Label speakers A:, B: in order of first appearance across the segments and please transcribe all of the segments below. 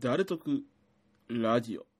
A: 誰得ラジオ。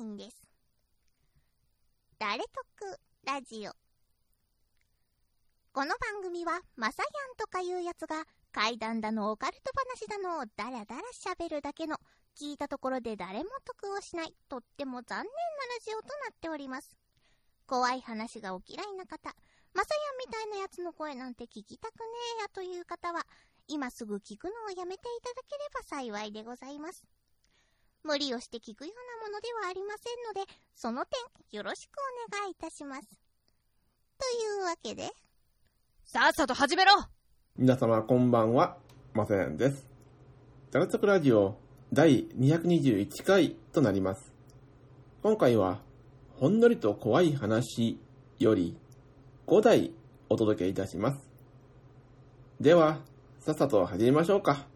B: あさみんです。誰得ラジオ。この番組は、まさやんとかいうやつが、怪談だのオカルト話だのをダラダラ喋るだけの、聞いたところで誰も得をしない、とっても残念なラジオとなっております。怖い話がお嫌いな方、まさやんみたいなやつの声なんて聞きたくねえやという方は、今すぐ聞くのをやめていただければ幸いでございます。無理をして聞くようなものではありませんので、その点よろしくお願いいたします。というわけで、
C: さっさと始めろ
A: 皆様こんばんは、まさやんです。誰得ラジオ第221回となります。今回は、ほんのりと怖い話より5題お届けいたします。では、さっさと始めましょうか。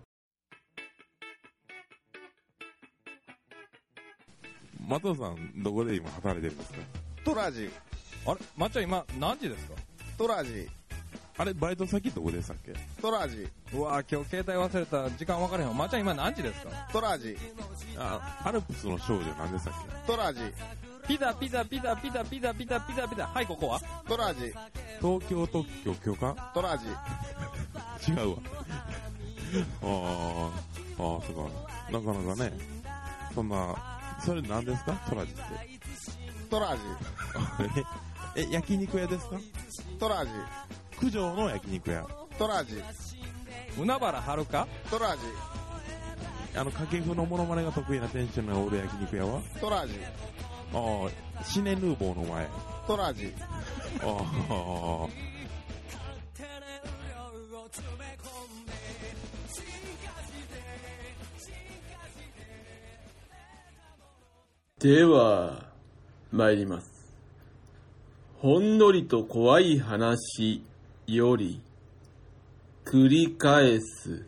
D: マトさん、どこで今働いてるんですか？
E: トラジ、
F: あれ？まっちゃん今何時ですか？
E: トラジ、
D: あれ、バイト先どこでしたっけ？
E: トラジ、
F: うわぁ、今日携帯忘れた。時間分からへんわ。まっちゃん今何時ですか？
E: トラジ、
D: あ、アルプスの少女何でしたっ
E: トラジ、
F: ピザピザピザピザピザピザピザピザ。はい、ここは？
E: トラジ、
D: け東京特許許可
E: トラジ、
D: 違うわ。あー、あー、そうか。なかなかね、そんな、それ何ですか？トラジって。
E: トラジ、
D: え、え焼肉屋ですか？
E: トラジ、
D: 九条の焼肉屋。
E: トラジ、
F: 海原はるか
E: トラジ、
D: あの、掛布のモノマネが得意な店主の俺焼肉屋は？
E: トラジ、
D: あー、シネヌーボーの前。
E: トラジ、
D: あー、
A: では、参ります。ほんのりと怖い話より、繰り返す。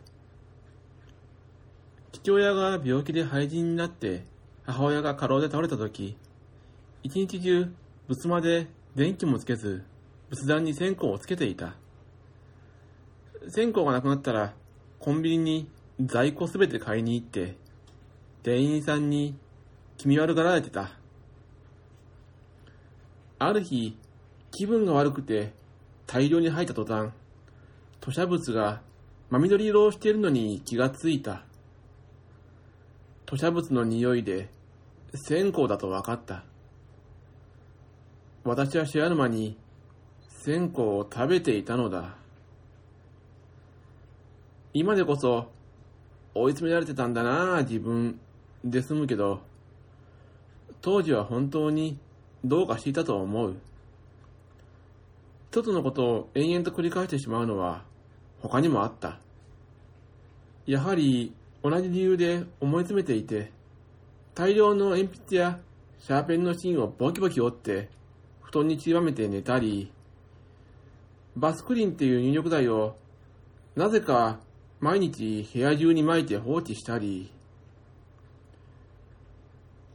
A: 父親が病気で廃人になって、母親が過労で倒れた時、一日中、仏間で電気もつけず、仏壇に線香をつけていた。線香がなくなったら、コンビニに在庫すべて買いに行って、店員さんに気味悪がられてた。ある日、気分が悪くて大量に吐いた途端、吐砂物が真緑色をしているのに気がついた。吐砂物の匂いで線香だと分かった。私は知らぬ間に線香を食べていたのだ。今でこそ追い詰められてたんだな自分で済むけど、当時は本当にどうかしていたと思う。一つのことを延々と繰り返してしまうのは他にもあった。やはり同じ理由で思い詰めていて、大量の鉛筆やシャーペンの芯をボキボキ折って布団に散りばめて寝たり、バスクリンっていう入浴剤をなぜか毎日部屋中に撒いて放置したり、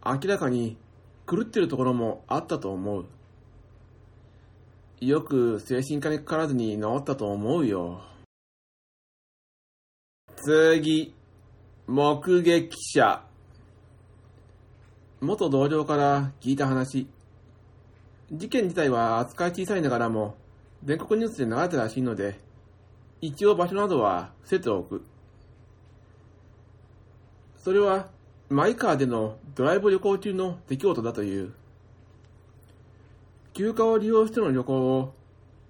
A: 明らかに狂ってるところもあったと思う。よく精神科にかからずに治ったと思うよ。次、目撃者。元同僚から聞いた話。事件自体は扱い小さいながらも、全国ニュースで流れたらしいので、一応場所などは伏せておく。それは、マイカーでのドライブ旅行中の出来事だという。休暇を利用しての旅行を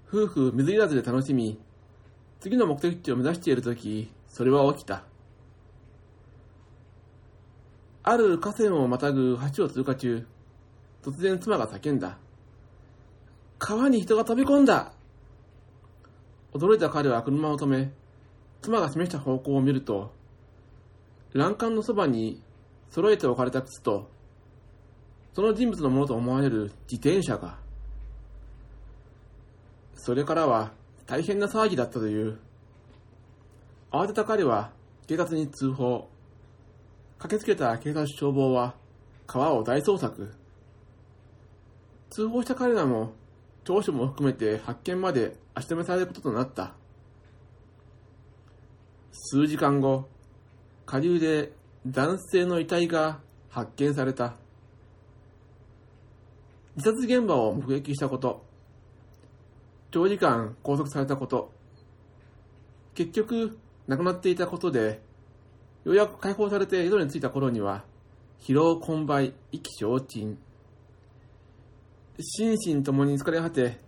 A: 夫婦水入らずで楽しみ、次の目的地を目指しているとき、それは起きた。ある河川をまたぐ橋を通過中、突然妻が叫んだ。川に人が飛び込んだ驚いた彼は車を止め、妻が示した方向を見ると、欄干のそばに揃えて置かれた靴と、その人物のものと思われる自転車が。それからは大変な騒ぎだったという。慌てた彼は警察に通報。駆けつけた警察消防は川を大捜索。通報した彼らも聴取も含めて発見まで足止めされることとなった。数時間後、下流で男性の遺体が発見された。自殺現場を目撃したこと、長時間拘束されたこと、結局亡くなっていたことで、ようやく解放されて江戸に着いた頃には、疲労困憊、意気消沈。心身ともに疲れ果て、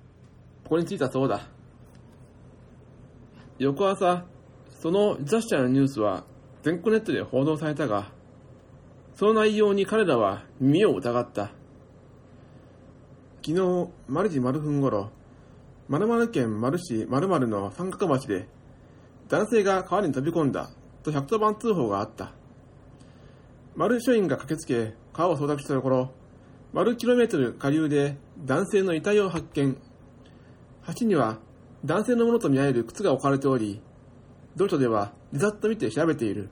A: ここに着いたそうだ。翌朝、その自殺者のニュースは全国ネットで報道されたが、その内容に彼らは耳を疑った。昨日、丸時丸分頃、〇〇県丸市〇〇の三角町で、男性が川に飛び込んだと110番通報があった。丸署員が駆けつけ、川を捜索したところ、丸キロメートル下流で男性の遺体を発見。橋には男性のものとみられる靴が置かれており、同署では自殺と見て調べている。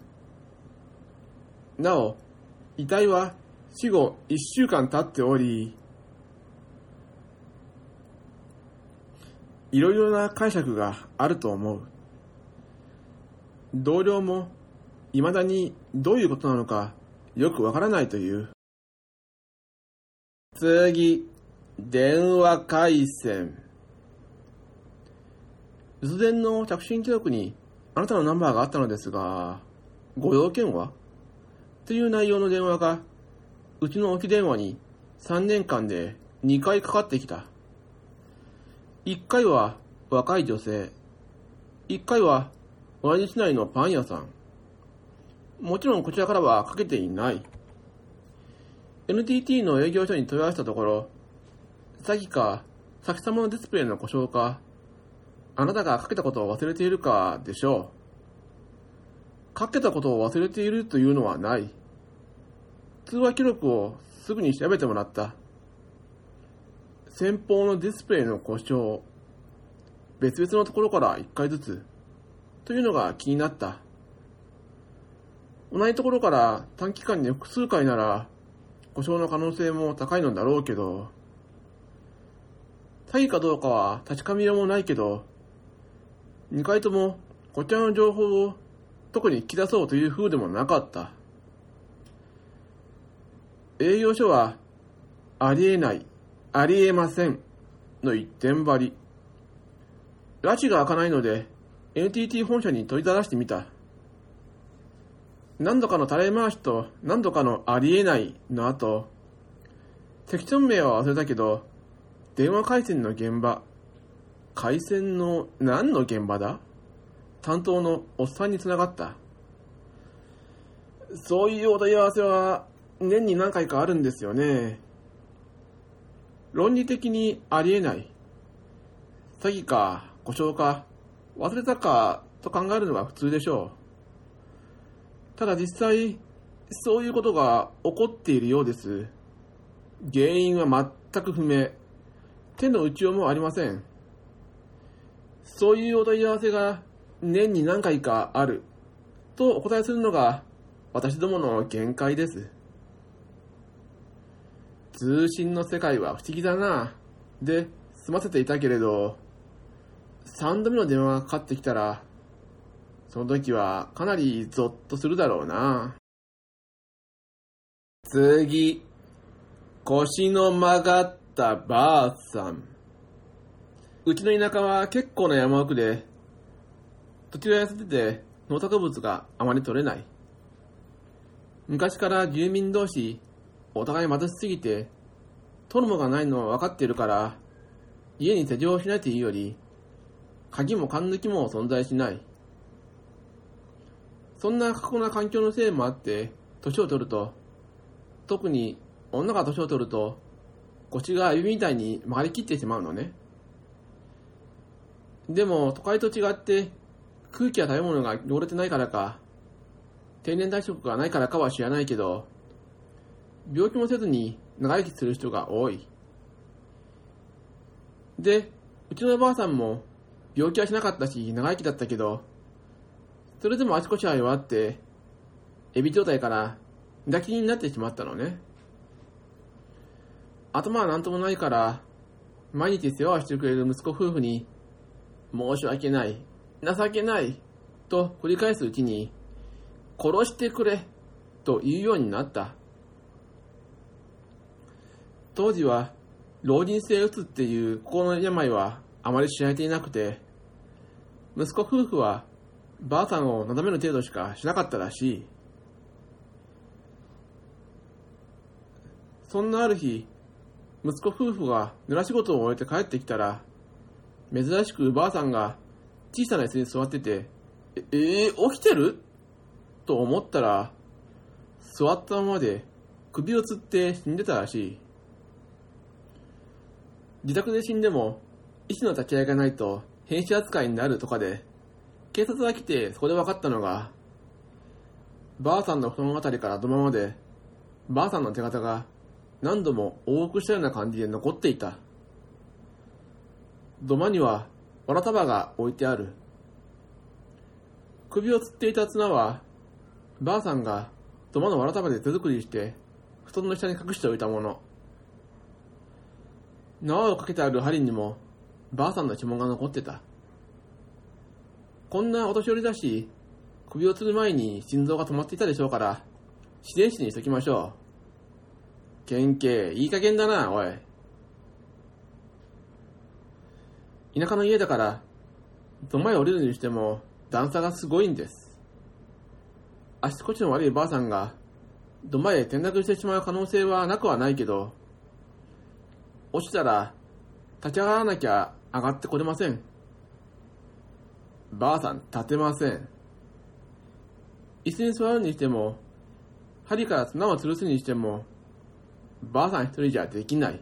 A: なお、遺体は死後1週間経っており、いろいろな解釈があると思う。同僚も未だにどういうことなのかよくわからないという。次、電話回線。留守電の着信記録にあなたのナンバーがあったのですが、ご用件は？という内容の電話が、うちの置き電話に3年間で2回かかってきた。1回は若い女性。1回は同じ市内のパン屋さん。もちろんこちらからはかけていない。NTT の営業所に問い合わせたところ、詐欺か、先様のディスプレイの故障か、あなたがかけたことを忘れているかでしょう。かけたことを忘れているというのはない。通話記録をすぐに調べてもらった。先方のディスプレイの故障、別々のところから1回ずつ、というのが気になった。同じところから短期間に複数回なら、故障の可能性も高いのだろうけど、詐欺かどうかは確かめようもないけど、2回ともこちらの情報を特に引き出そうという風でもなかった。営業所は、ありえない、ありえません、の一点張り。拉致が開かないので、NTT 本社に問いただしてみた。何度かの垂れ回しと何度かのありえないの後、セクション名は忘れたけど、電話回線の現場、回線の何の現場だ？担当のおっさんにつながった？そういうお問い合わせは年に何回かあるんですよね。論理的にありえない。詐欺か、故障か、忘れたかと考えるのが普通でしょう。ただ実際、そういうことが起こっているようです。原因は全く不明。手の打ちようもありません。そういうお問い合わせが年に何回かあるとお答えするのが私どもの限界です。通信の世界は不思議だな。で、済ませていたけれど、三度目の電話がかかってきたら、その時はかなりゾッとするだろうな。次。腰の曲がったばあさん。うちの田舎は結構な山奥で、土地が痩せてて農作物があまり取れない。昔から住民同士、お互い貧しすぎて、取るものがないのは分かっているから、家に手錠をしないというより、鍵も缶抜きも存在しない。そんな過酷な環境のせいもあって、年を取ると、特に女が年を取ると、腰が指みたいに曲がりきってしまうのね。でも、都会と違って、空気や食べ物が汚れてないからか、定年退職がないからかは知らないけど、病気もせずに長生きする人が多い。で、うちのおばあさんも病気はしなかったし長生きだったけど、それでも足腰は弱って、エビ状態から寝たきになってしまったのね。頭はなんともないから、毎日世話をしてくれる息子夫婦に、申し訳ない、情けない、と繰り返すうちに、殺してくれ、と言うようになった。当時は、老人性うつっていう心の病はあまり知られていなくて、息子夫婦は、ばあさんをなだめる程度しかしなかったらしい。そんなある日、息子夫婦が濡ら仕事を終えて帰ってきたら、珍しくばあさんが小さな椅子に座ってて、え、えー起きてる？と思ったら、座ったままで首をつって死んでたらしい。自宅で死んでも、医師の立ち会いがないと変死扱いになるとかで、警察が来てそこで分かったのが、ばあさんの布団あたりから土間まで、ばあさんの手形が何度も往復したような感じで残っていた。土間には、わら束が置いてある。首を吊っていた綱は、ばあさんが土間のわら束で手作りして、布団の下に隠しておいたもの。縄をかけてある針にも、ばあさんの指紋が残ってた。こんなお年寄りだし、首を吊る前に心臓が止まっていたでしょうから、自然死にしときましょう。県警、いい加減だな、おい。田舎の家だから、土間へ降りるにしても段差がすごいんです。足腰の悪いばあさんが、土間へ転落してしまう可能性はなくはないけど、落ちたら、立ち上がらなきゃ上がってこれません。ばあさん立てません。椅子に座るにしても、針から綱を吊るすにしても、ばあさん一人じゃできない。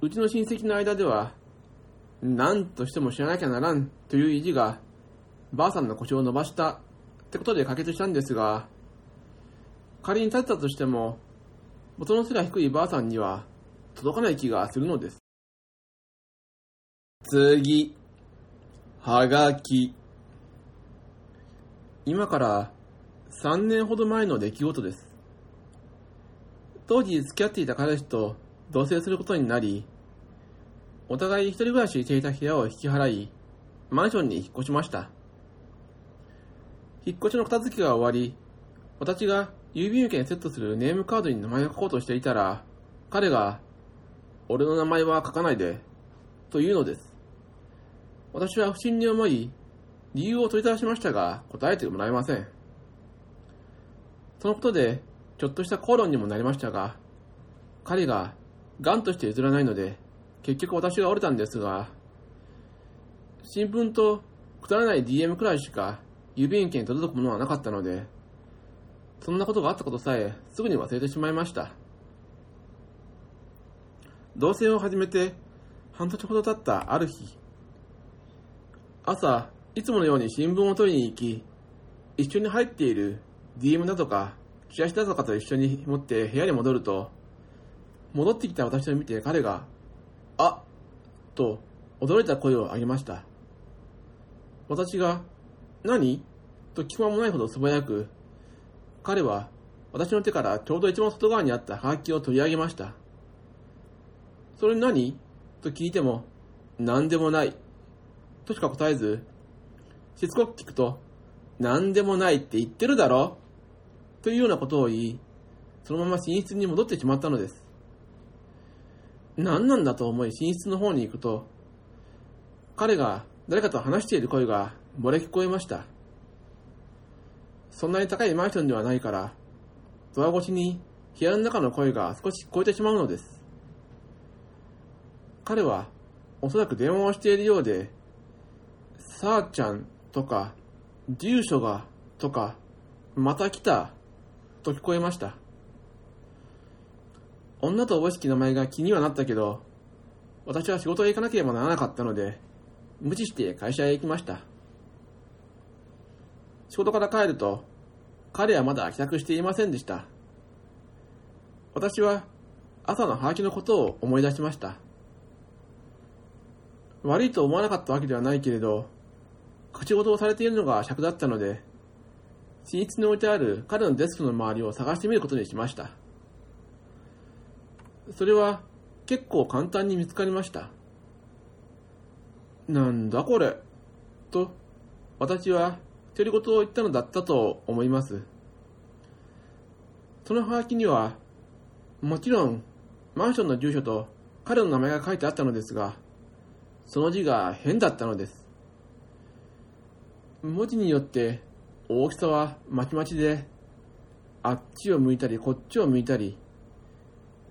A: うちの親戚の間では、何としても知らなきゃならんという意地が、ばあさんの腰を伸ばしたってことで可決したんですが、仮に立てたとしても、元の背が低いばあさんには届かない気がするのです。次、はがき。今から3年ほど前の出来事です。当時付き合っていた彼氏と同棲することになり、お互い一人暮らししていた部屋を引き払い、マンションに引っ越しました。引っ越しの片付けが終わり、私が郵便受けにセットするネームカードに名前を書こうとしていたら、彼が、俺の名前は書かないで、というのです。私は不審に思い、理由を問いただしましたが、答えてもらえません。そのことで、ちょっとした口論にもなりましたが、彼が、癌として譲らないので、結局私が折れたんですが、新聞とくだらない DM くらいしか郵便券に届くものはなかったので、そんなことがあったことさえすぐに忘れてしまいました。同棲を始めて半年ほど経ったある日、朝、いつものように新聞を取りに行き、一緒に入っている DM だとか、チラシだとかと一緒に持って部屋に戻ると、戻ってきた私を見て彼が、あと驚いた声を上げました。私が、何？と聞く間もないほど素早く、彼は私の手からちょうど一番外側にあったハガキを取り上げました。それ何？と聞いても、何でもない。としか答えず、しつこく聞くと、何でもないって言ってるだろというようなことを言い、そのまま寝室に戻ってしまったのです。何なんだと思い寝室の方に行くと、彼が誰かと話している声が漏れ聞こえました。そんなに高いマンションではないから、ドア越しに部屋の中の声が少し聞こえてしまうのです。彼はおそらく電話をしているようで、さあちゃんとか、住所がとか、また来たと聞こえました。女とおぼしき名前が気にはなったけど、私は仕事へ行かなければならなかったので、無視して会社へ行きました。仕事から帰ると、彼はまだ帰宅していませんでした。私は朝のハガキのことを思い出しました。悪いと思わなかったわけではないけれど、口事をされているのが尺だったので、寝室に置いてある彼のデスクの周りを探してみることにしました。それは結構簡単に見つかりました。なんだこれと、私は独り言を言ったのだったと思います。そのハガキには、もちろん、マンションの住所と彼の名前が書いてあったのですが、その字が変だったのです。文字によって大きさはまちまちで、あっちを向いたりこっちを向いたり、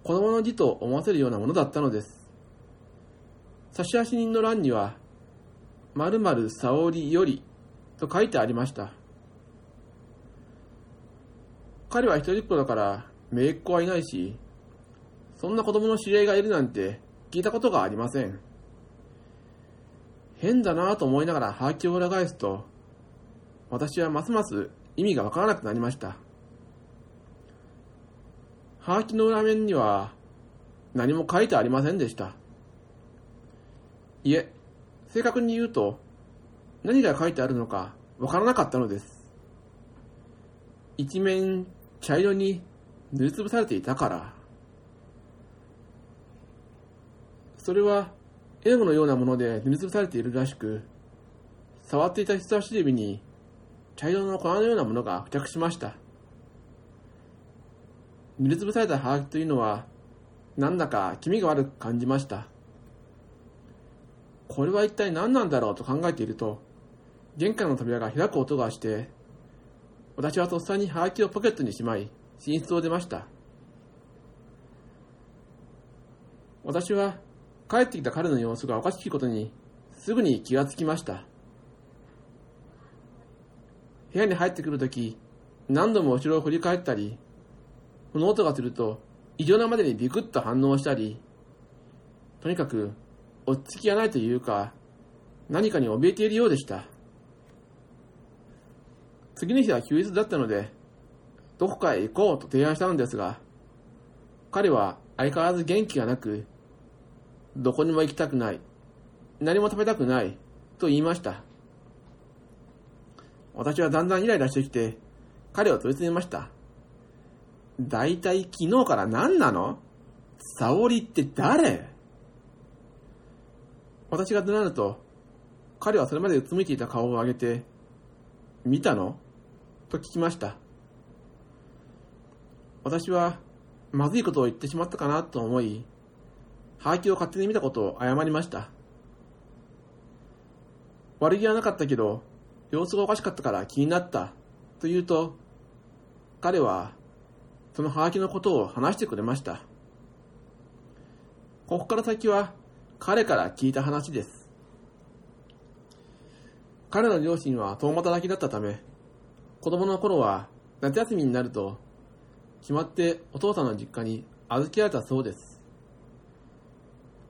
A: 子供の字と思わせるようなものだったのです。差出人の欄には、〇〇沙織よりと書いてありました。彼は一人っ子だから、姪っ子はいないし、そんな子供の知り合いがいるなんて聞いたことがありません。変だなぁと思いながらハガキを裏返すと、私はますます意味がわからなくなりました。ハガキの裏面には何も書いてありませんでした。いえ、正確に言うと、何が書いてあるのかわからなかったのです。一面茶色に塗りつぶされていたから。それは絵の具のようなもので塗りつぶされているらしく、触っていた人差し指に茶色の粉のようなものが付着しました。塗りつぶされたハガキというのは、なんだか気味が悪く感じました。これは一体何なんだろうと考えていると、玄関の扉が開く音がして、私はとっさにハガキをポケットにしまい、寝室を出ました。私は帰ってきた彼の様子がおかしいことにすぐに気がつきました。部屋に入ってくるとき、何度も後ろを振り返ったり、この音がすると異常なまでにビクッと反応したり、とにかく落ち着きがないというか、何かに怯えているようでした。次の日は休日だったので、どこかへ行こうと提案したのですが、彼は相変わらず元気がなく、どこにも行きたくない、何も食べたくない、と言いました。私はだんだんイライラしてきて、彼を問い詰めました。だいたい昨日から何なの？沙織って誰？私が怒鳴ると、彼はそれまでうつむいていた顔を上げて、見たの？と聞きました。私は、まずいことを言ってしまったかなと思い、ハガキを勝手に見たことを謝りました。悪気はなかったけど、様子がおかしかったから気になったと言うと、彼はそのハガキのことを話してくれました。ここから先は彼から聞いた話です。彼の両親は共働きだったため、子供の頃は夏休みになると、決まってお父さんの実家に預けられたそうです。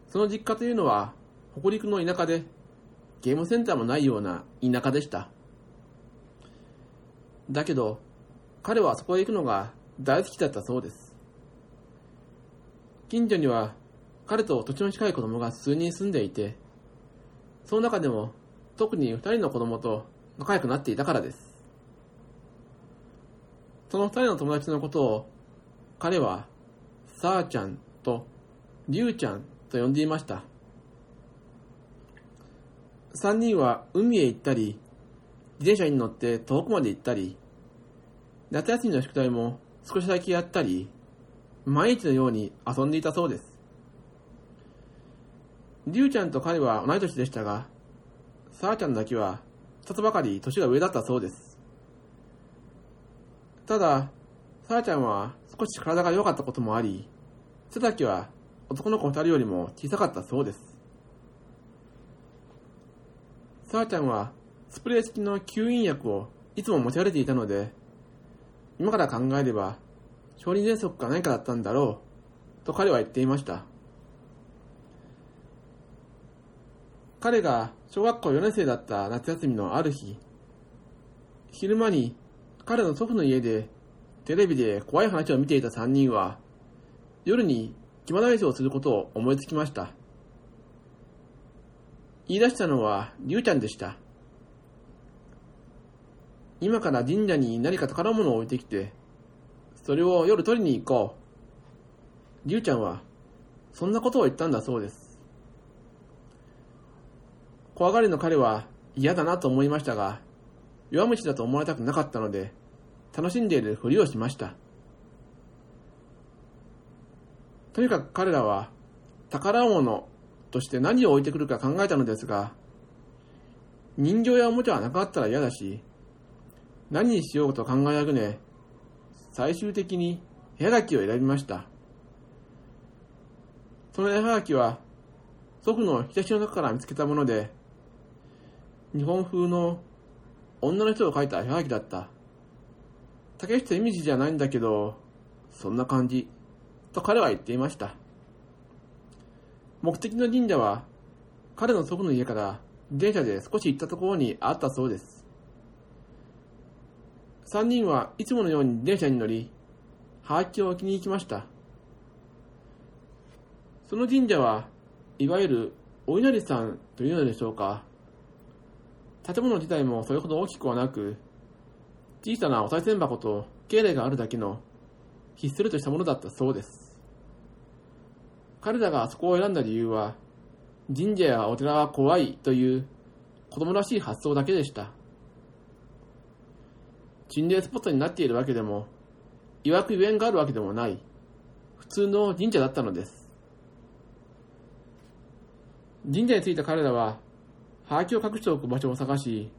A: その実家というのは、北陸の田舎で、ゲームセンターもないような田舎でした。だけど、彼はそこへ行くのが大好きだったそうです。近所には、彼と土地の近い子供が数人住んでいて、その中でも特に二人の子供と仲良くなっていたからです。その二人の友達のことを、彼は、さあちゃんと、りゅうちゃんと呼んでいました。三人は海へ行ったり、自転車に乗って遠くまで行ったり、夏休みの宿題も少しだけやったり、毎日のように遊んでいたそうです。りゅうちゃんと彼は同い年でしたが、さあちゃんだけは一つばかり年が上だったそうです。ただ、さあちゃんは少し体が良かったこともあり、背丈は男の子二人よりも小さかったそうです。さあちゃんはスプレー式の吸引薬をいつも持ち歩いていたので、今から考えれば、小児喘息か何かだったんだろう、と彼は言っていました。彼が小学校4年生だった夏休みのある日、昼間に彼の祖父の家でテレビで怖い話を見ていた3人は、夜に肝試しをすることを思いつきました。言い出したのは、りゅうちゃんでした。今から神社に何か宝物を置いてきて、それを夜取りに行こう。りゅうちゃんは、そんなことを言ったんだそうです。怖がりの彼は嫌だなと思いましたが、弱虫だと思われたくなかったので、楽しんでいるふりをしました。とにかく彼らは宝物として何を置いてくるか考えたのですが、人形やおもちゃがなかったら嫌だし、何にしようと考えあぐね、最終的に絵はがきを選びました。その絵はがきは、祖父の引き出しの中から見つけたもので、日本風の女の人を描いた絵はがきだった。竹下意味じゃないんだけど、そんな感じ。と彼は言っていました。目的の神社は、彼の祖父の家から電車で少し行ったところにあったそうです。三人はいつものように電車に乗り、ハガキを置きに行きました。その神社は、いわゆるお稲荷さんというのでしょうか。建物自体もそれほど大きくはなく、小さなお賽銭箱と境内があるだけのひっそりとしたものだったそうです。彼らがあそこを選んだ理由は、神社やお寺は怖いという子供らしい発想だけでした。心霊スポットになっているわけでも、曰くゆえんがあるわけでもない、普通の神社だったのです。神社に着いた彼らは、ハガキを隠しておく場所を探し、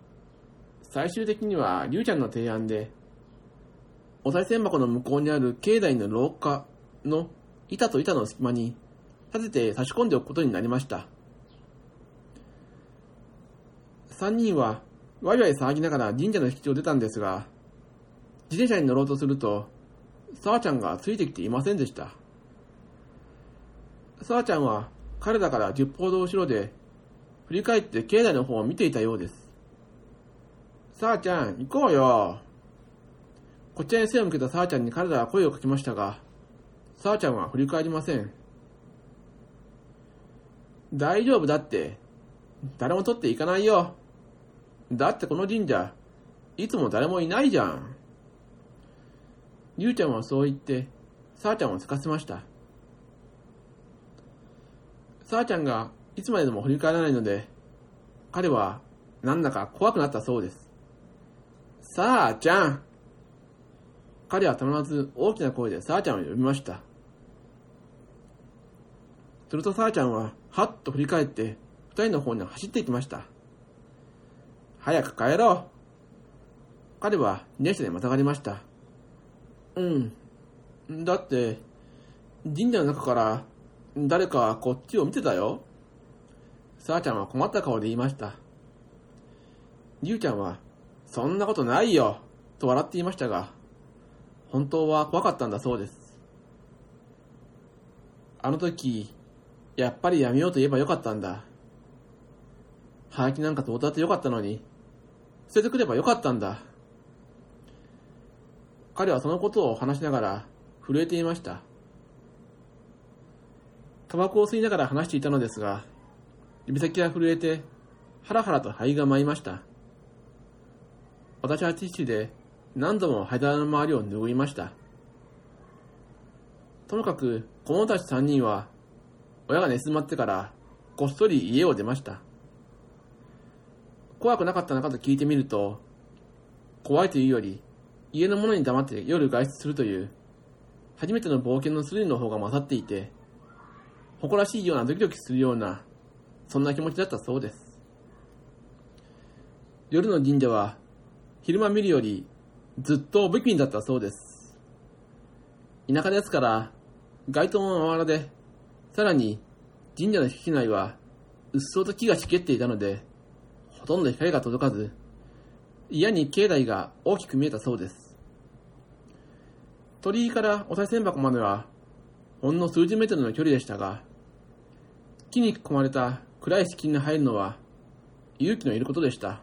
A: 最終的には、りゅうちゃんの提案で、お賽銭箱の向こうにある境内の廊下の板と板の隙間に立てて差し込んでおくことになりました。三人はワイワイ騒ぎながら神社の敷地を出たんですが、自転車に乗ろうとすると、さあちゃんがついてきていませんでした。さあちゃんは彼らから10歩ほど後ろで、振り返って境内の方を見ていたようです。さあちゃん、行こうよ。こちらに背を向けたさあちゃんに彼らは声をかけましたが、さあちゃんは振り返りません。大丈夫だって。誰も取っていかないよ。だってこの神社、いつも誰もいないじゃん。りゅうちゃんはそう言って、さあちゃんをつかせました。さあちゃんがいつまででも振り返らないので、彼はなんだか怖くなったそうです。さあちゃん彼はたまらず大きな声でさあちゃんを呼びました。するとさあちゃんは、はっと振り返って、二人の方に走っていきました。早く帰ろう。彼は電車でまたがりました。うん。だって、神社の中から誰かこっちを見てたよ。さあちゃんは困った顔で言いました。りゅうちゃんは、そんなことないよ、と笑っていましたが、本当は怖かったんだそうです。あの時、やっぱりやめようと言えばよかったんだ。はがきなんかどうだってよかったのに、捨ててくればよかったんだ。彼はそのことを話しながら震えていました。タバコを吸いながら話していたのですが、指先が震えて、ハラハラと肺が舞いました。私はティッシュで何度も灰皿の周りを拭いました。ともかく、子供たち3人は、親が寝静まってから、こっそり家を出ました。怖くなかったのかと聞いてみると、怖いというより、家の者に黙って夜外出するという、初めての冒険のスリルの方が勝っていて、誇らしいようなドキドキするような、そんな気持ちだったそうです。夜の神社は、昼間見るより、ずっと不気味だったそうです。田舎ですから、街灯もまばらで、さらに、神社の敷地内は、うっそうと木が茂っていたので、ほとんど光が届かず、嫌に境内が大きく見えたそうです。鳥居からお賽銭箱までは、ほんの数十メートルの距離でしたが、木に囲まれた暗い敷地に入るのは、勇気のいることでした。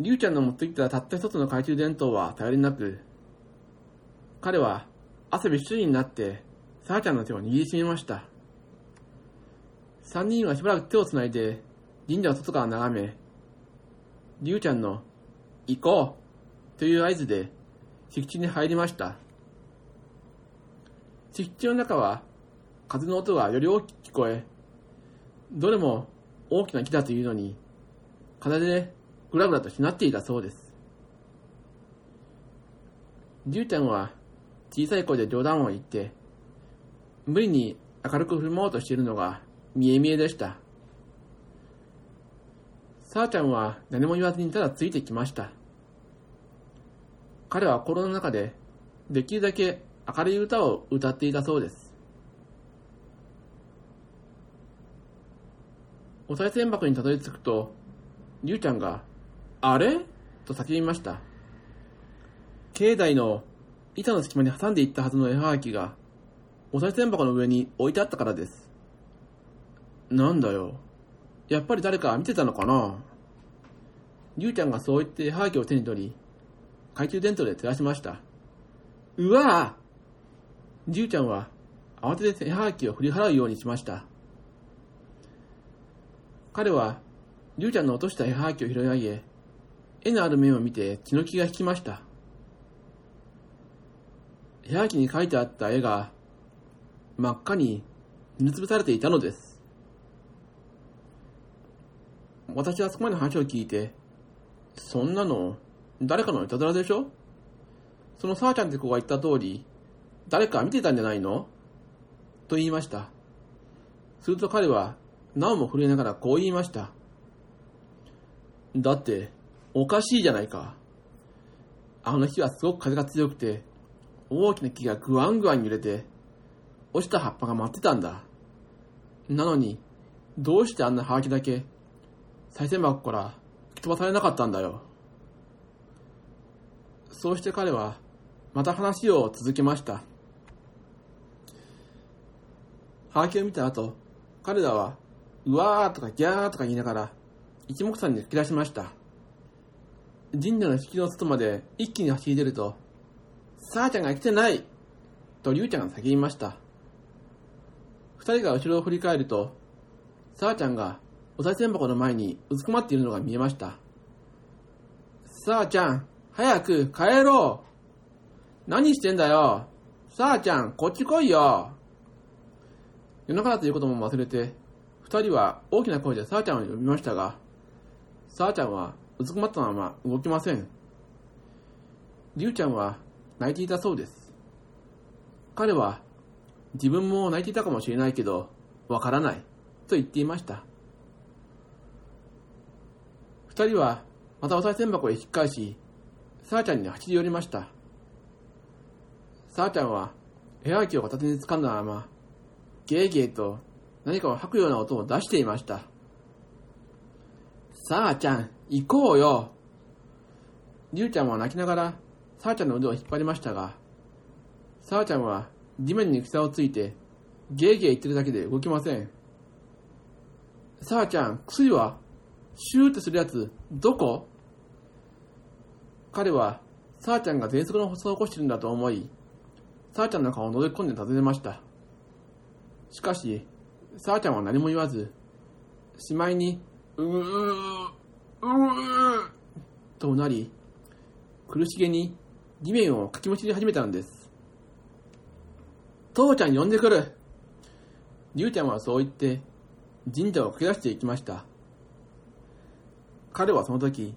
A: りゅうちゃんの持ってきたたった一つの懐中電灯は頼りなく、彼は汗びっしょりになって、さあちゃんの手を握りしめました。三人はしばらく手をつないで、神社を外から眺め、りゅうちゃんの、行こうという合図で、敷地に入りました。敷地の中は、風の音がより大きく聞こえ、どれも大きな木だというのに、風でぐらぐらとしなっていたそうです。りゅうちゃんは小さい声で冗談を言って、無理に明るく振る舞おうとしているのが見え見えでした。さあちゃんは何も言わずにただついてきました。彼は心の中でできるだけ明るい歌を歌っていたそうです。お賽銭箱にたどり着くと、りゅうちゃんが、あれ？と叫びました。境内の板の隙間に挟んでいったはずの絵はがきが、お賽銭箱の上に置いてあったからです。なんだよ。やっぱり誰か見てたのかな？りゅうちゃんがそう言って絵はがきを手に取り、懐中電灯で照らしました。うわぁりゅうちゃんは慌てて絵はがきを振り払うようにしました。彼は、りゅうちゃんの落とした絵はがきを拾い上げ、絵のある面を見て血の気が引きました。絵はがきに描いてあった絵が、真っ赤に塗りつぶされていたのです。私はそこまで話を聞いて、そんなの、誰かのいたずらでしょ？そのさあちゃんって子が言った通り、誰か見てたんじゃないの？と言いました。すると彼は、なおも震えながらこう言いました。だって、おかしいじゃないか。あの日はすごく風が強くて、大きな木がぐわんぐわん揺れて、落ちた葉っぱが舞ってたんだ。なのに、どうしてあんなハガキだけ、再銭箱から吹き飛ばされなかったんだよ。そうして彼は、また話を続けました。ハガキを見た後、彼らは、うわーとかギャーとか言いながら、一目散に吹き出しました。神社の敷の外まで一気に走り出ると、さあちゃんが来てないとりゅうちゃんが叫びました。二人が後ろを振り返ると、さあちゃんがお賽銭箱の前にうずくまっているのが見えました。さあちゃん、早く帰ろう何してんだよさあちゃん、こっち来いよ夜中だということも忘れて、二人は大きな声でさあちゃんを呼びましたが、さあちゃんはうずくまったまま動きません。りゅうちゃんは泣いていたそうです。彼は自分も泣いていたかもしれないけど、わからないと言っていました。二人はまたお賽銭箱へ引っ返し、さあちゃんに走り寄りました。さあちゃんは、絵はがきを片手に掴んだまま、ゲーゲーと何かを吐くような音を出していました。さあちゃん、行こうよ。りゅうちゃんは泣きながら、さあちゃんの腕を引っ張りましたが、さあちゃんは地面に草をついて、ゲーゲー言ってるだけで動きません。さあちゃん、薬はシューってするやつ、どこ？彼は、さあちゃんが喘息の発作を起こしてるんだと思い、さあちゃんの顔を覗き込んで尋ねました。しかし、さあちゃんは何も言わず、しまいに、うー、うー、とうなり、苦しげに地面をかきむしり始めたんです。父ちゃん呼んでくるりゅうちゃんはそう言って、神社を駆け出していきました。彼はその時、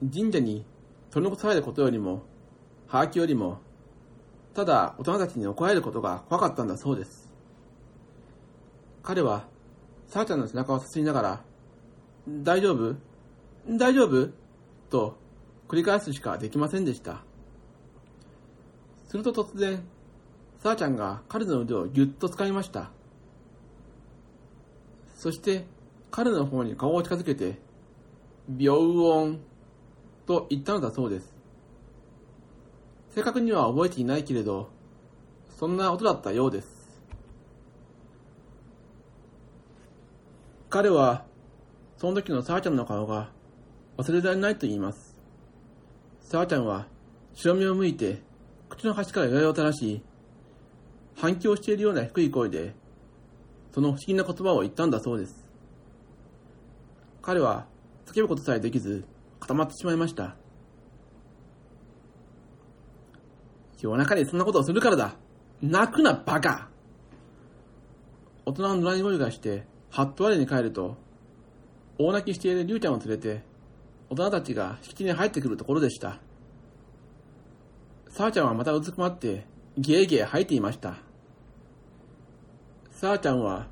A: 神社に取り残されることよりも、はがきよりも、ただ大人たちに怒られることが怖かったんだそうです。彼は、さあちゃんの背中をさすりながら、大丈夫大丈夫と繰り返すしかできませんでした。すると突然、さあちゃんが彼の腕をぎゅっと掴みました。そして、彼の方に顔を近づけて、病音と言ったのだそうです。正確には覚えていないけれど、そんな音だったようです。彼は、その時のさあちゃんの顔が忘れられないと言います。さあちゃんは、白目を向いて、口の端から柄を垂らし、反響しているような低い声で、その不思議な言葉を言ったんだそうです。彼は、叫ぶことさえできず、固まってしまいました。夜中にそんなことをするからだ泣くな、バカ大人の怒鳴り声がして、はっと我に帰ると、大泣きしている龍ちゃんを連れて、大人たちが敷地に入ってくるところでした。さあちゃんはまたうずくまって、ゲーゲー吐いていました。さあちゃんは、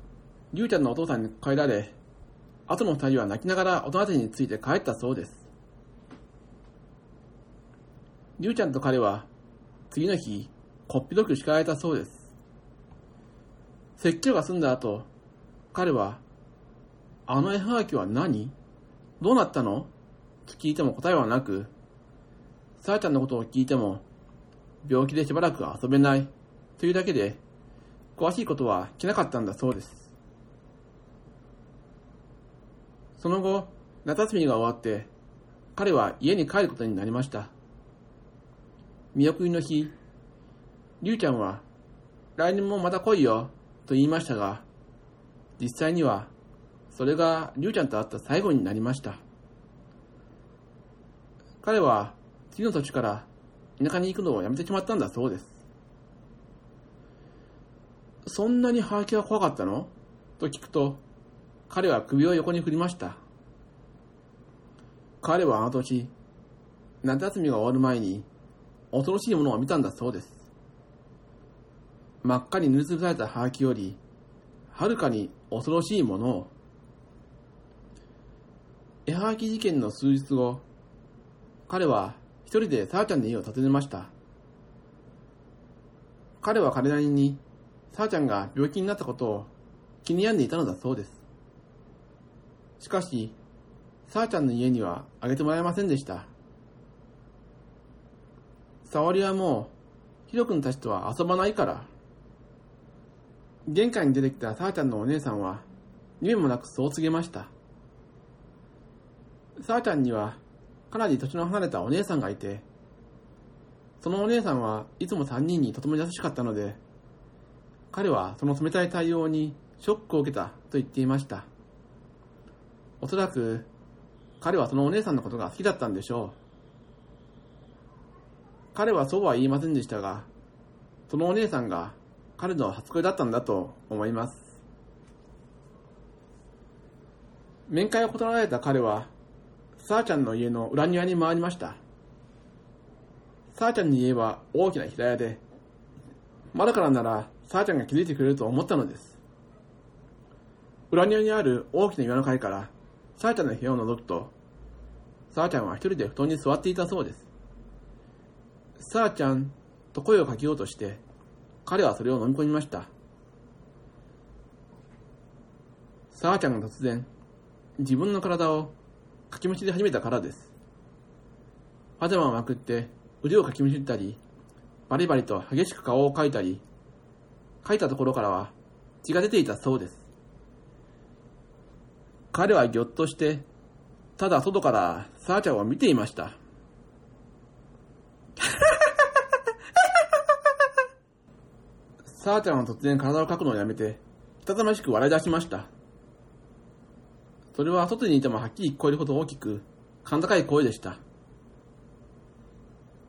A: 龍ちゃんのお父さんに帰られ、後の二人は泣きながら大人たちについて帰ったそうです。龍ちゃんと彼は、次の日、こっぴどく叱られたそうです。説教が済んだ後、彼は、あの絵はがきは何？どうなったの？と聞いても答えはなく、さあちゃんのことを聞いても、病気でしばらく遊べないというだけで、詳しいことは聞けなかったんだそうです。その後、夏休みが終わって、彼は家に帰ることになりました。見送りの日、りゅうちゃんは、来年もまた来いよ、と言いましたが、実際には、それがりゅうちゃんと会った最後になりました。彼は、次の年から田舎に行くのをやめてしまったんだそうです。そんなにハーキが怖かったの？と聞くと、彼は首を横に振りました。彼はあの年、夏休みが終わる前に、恐ろしいものを見たんだそうです。真っ赤に塗りつぶされたハーキより、はるかに恐ろしいものを。絵はがき事件の数日後、彼は一人でさあちゃんの家を訪ねました。彼は彼なりに、さあちゃんが病気になったことを気に病んでいたのだそうです。しかし、さあちゃんの家にはあげてもらえませんでした。沙織はもう、ひろくんたちとは遊ばないから。玄関に出てきたさあちゃんのお姉さんは、夢もなくそう告げました。さあちゃんには、かなり年の離れたお姉さんがいて、そのお姉さんはいつも3人にとても優しかったので、彼はその冷たい対応にショックを受けたと言っていました。おそらく、彼はそのお姉さんのことが好きだったんでしょう。彼はそうは言いませんでしたが、そのお姉さんが彼の初恋だったんだと思います。面会を断られた彼は、さあちゃんの家の裏庭に回りました。さあちゃんの家は大きな平屋で、窓からならさあちゃんが気づいてくれると思ったのです。裏庭にある大きな岩の階から、さあちゃんの部屋を覗くと、さあちゃんは一人で布団に座っていたそうです。さあちゃんと声をかけようとして、彼はそれを飲み込みました。さあちゃんが突然、自分の体をかきむしり始めたからです。パジャマをまくって腕をかきむしったり、バリバリと激しく顔をかいたり、かいたところからは血が出ていたそうです。彼はぎょっとして、ただ外からさあちゃんを見ていました。さあちゃんは突然体をかくのをやめて、ひたたましく笑い出しました。それは外にいてもはっきり聞こえるほど大きく、甲高い声でした。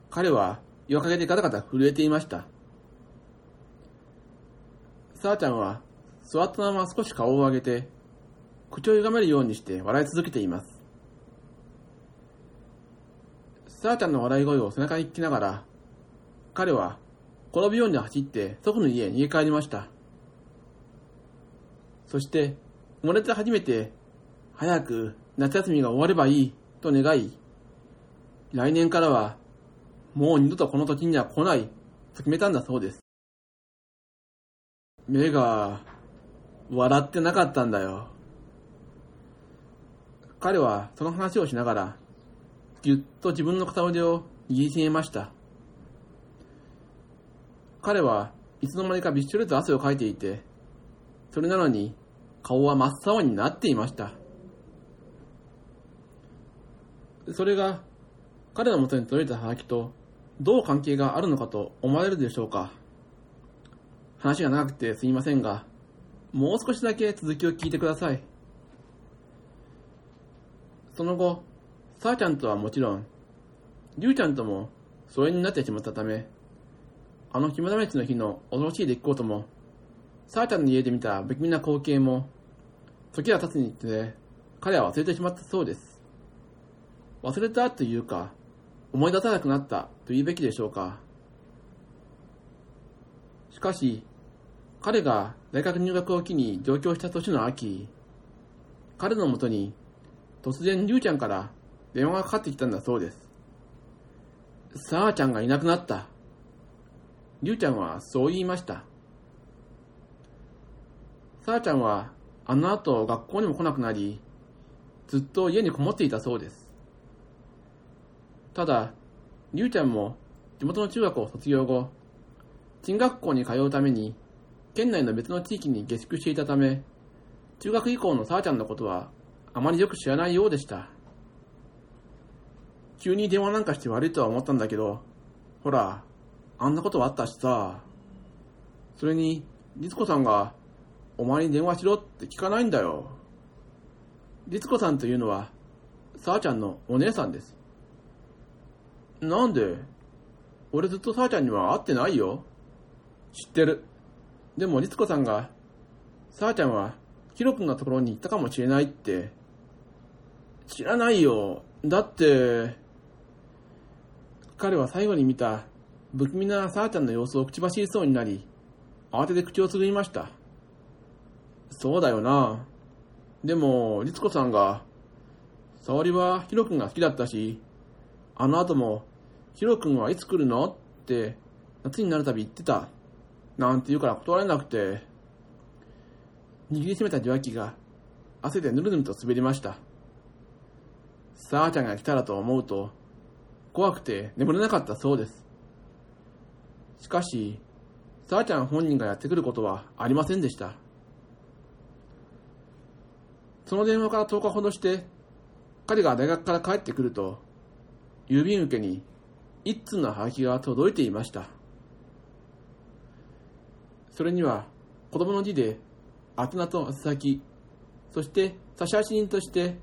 A: 彼は岩陰でガタガタ震えていました。さあちゃんは座ったまま少し顔を上げて、口を歪めるようにして笑い続けています。さあちゃんの笑い声を背中に聞きながら、彼は転ぶように走って祖父の家へ逃げ帰りました。そして、生まれて初めて、早く夏休みが終わればいいと願い、来年からはもう二度とこの時には来ないと決めたんだそうです。目が笑ってなかったんだよ。彼はその話をしながら、ぎゅっと自分の片腕を握りしめました。彼はいつの間にかびっしょりと汗をかいていて、それなのに顔は真っ青になっていました。それが彼の元に届いたハガキとどう関係があるのかと思われるでしょうか。話が長くてすみませんが、もう少しだけ続きを聞いてください。その後、さあちゃんとはもちろん、りゅうちゃんとも疎遠になってしまったため、あの肝試しの日の恐ろしい出来事も、さあちゃんの家で見た不気味な光景も、時が経つにつれ、彼は忘れてしまったそうです。忘れたというか、思い出さなくなったと言うべきでしょうか。しかし、彼が大学入学を機に上京した年の秋、彼のもとに突然りゅうちゃんから電話がかかってきたんだそうです。さあちゃんがいなくなった。りゅうちゃんはそう言いました。さあちゃんはあの後学校にも来なくなり、ずっと家にこもっていたそうです。ただ、りゅうちゃんも地元の中学を卒業後、進学校に通うために、県内の別の地域に下宿していたため、中学以降のさあちゃんのことはあまりよく知らないようでした。急に電話なんかして悪いとは思ったんだけど、ほら、あんなことはあったしさ。それに、律子さんが、お前に電話しろって聞かないんだよ。律子さんというのは、さあちゃんのお姉さんです。なんで俺ずっとさあちゃんには会ってないよ。知ってる。でも、律子さんが、さあちゃんは、ヒロ君のところに行ったかもしれないって。知らないよ。だって、彼は最後に見た、不気味なさあちゃんの様子を口走りそうになり、慌てて口をつぐみました。そうだよな。でも、律子さんが、沙織はヒロ君が好きだったし、あの後も、ヒロ君はいつ来るのって、夏になるたび言ってた。なんて言うから断れなくて、握りしめた受話器が、汗でぬるぬると滑りました。さあちゃんが来たらと思うと、怖くて眠れなかったそうです。しかし、さあちゃん本人がやってくることはありませんでした。その電話から10日ほどして、彼が大学から帰ってくると、郵便受けに一通のハガキが届いていました。それには、子供の字で、宛名と宛先、そして差出人として、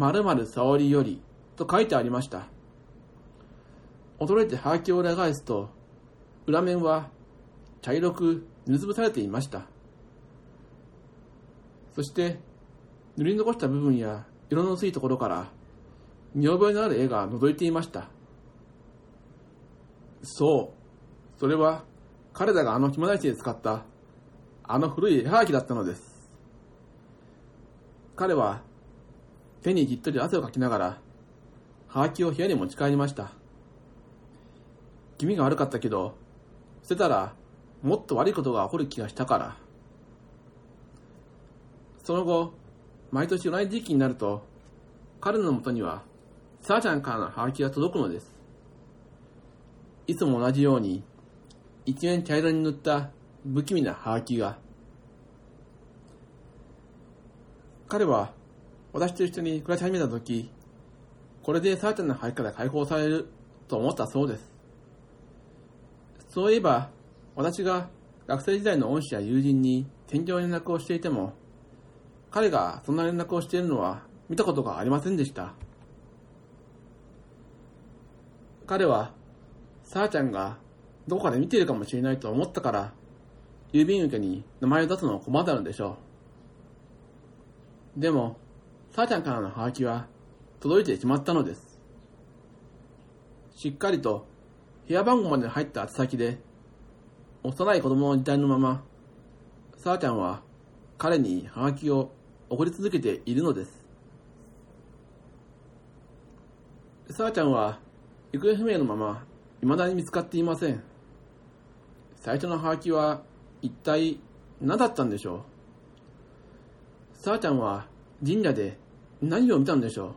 A: 〇〇沙織より、と書いてありました。驚いてハガキを裏返すと、裏面は茶色く塗りつぶされていました。そして、塗り残した部分や色の薄いところから、見覚えのある絵が覗いていました。そう。それは、彼らがあの肝試しで使った、あの古い絵はがきだったのです。彼は、手にじっとり汗をかきながら、はがきを部屋に持ち帰りました。気味が悪かったけど、捨てたらもっと悪いことが起こる気がしたから。その後、毎年同じ時期になると、彼のもとには、さあちゃんからのハガキが届くのです。いつも同じように、一面茶色に塗った不気味なハガキが。彼は、私と一緒に暮らし始めた時、これでさあちゃんのハガキから解放されると思ったそうです。そういえば、私が学生時代の恩師や友人に転業連絡をしていても、彼がそんな連絡をしているのは見たことがありませんでした。彼は、さあちゃんがどこかで見ているかもしれないと思ったから、郵便受けに名前を出すのを困ったのでしょう。でも、さあちゃんからのハガキは届いてしまったのです。しっかりと部屋番号まで入った宛先で、幼い子供の時代のまま、さあちゃんは彼にハガキを送り続けているのです。さあちゃんは行方不明のまま未だに見つかっていません。最初のハガキは一体何だったんでしょうさあちゃんは神社で何を見たんでしょ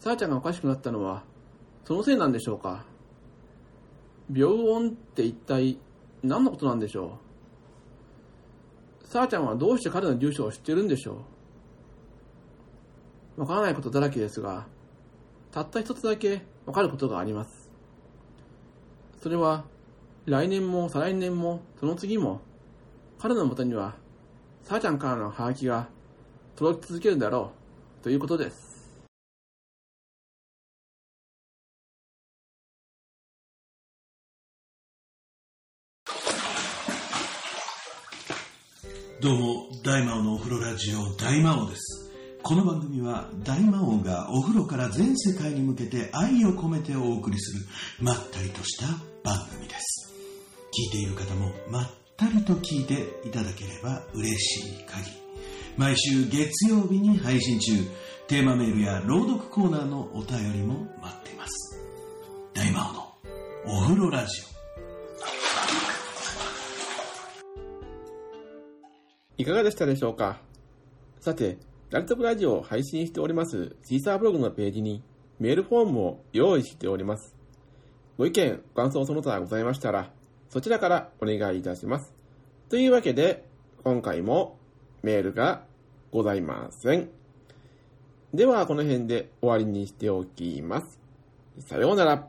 A: う？さあちゃんがおかしくなったのはそのせいなんでしょうか？病音って一体何のことなんでしょう？さあちゃんはどうして彼の住所を知ってるんでしょう？わからないことだらけですが、たった一つだけわかることがあります。それは、来年も再来年もその次も、彼のもとには、さあちゃんからのハガキが届き続けるんだろう、ということです。
G: どうも、大魔王のお風呂ラジオ、大魔王です。この番組は、大魔王がお風呂から全世界に向けて愛を込めてお送りする、まったりとした番組です。聞いている方も、まったりと聞いていただければ嬉しい限り。毎週月曜日に配信中、テーマメールや朗読コーナーのお便りも待っています。大魔王のお風呂ラジオ。
A: いかがでしたでしょうか？さて、ラルトクラジオを配信しておりますシーサーブログのページにメールフォームを用意しております。ご意見、ご感想その他ございましたら、そちらからお願いいたします。というわけで、今回もメールがございません。では、この辺で終わりにしておきます。さようなら。